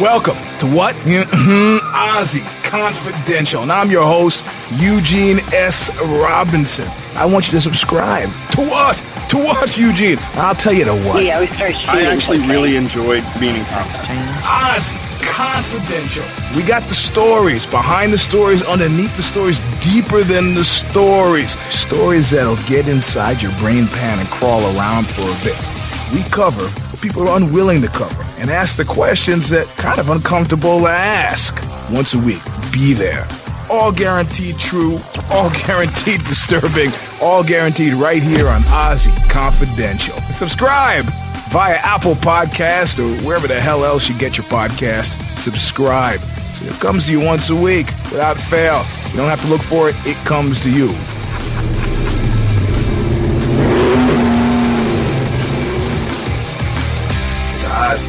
Welcome to what? Mhm, OZY Confidential. And I'm your host, Eugene S. Robinson. I want you to subscribe. To what? To what, Eugene? I'll tell you to what. Yeah, we start shooting. I actually okay. really enjoyed meeting something. OZY Confidential. We got the stories, behind the stories, underneath the stories, deeper than the stories. Stories that'll get inside your brain pan and crawl around for a bit. We cover what people are unwilling to cover and ask the questions that kind of uncomfortable to ask. Once a week, be there. All guaranteed true, all guaranteed disturbing, all guaranteed right here on OZY Confidential. Subscribe via Apple Podcast or wherever the hell else you get your podcast. Subscribe. So it comes to you once a week without fail. You don't have to look for it, it comes to you. eyes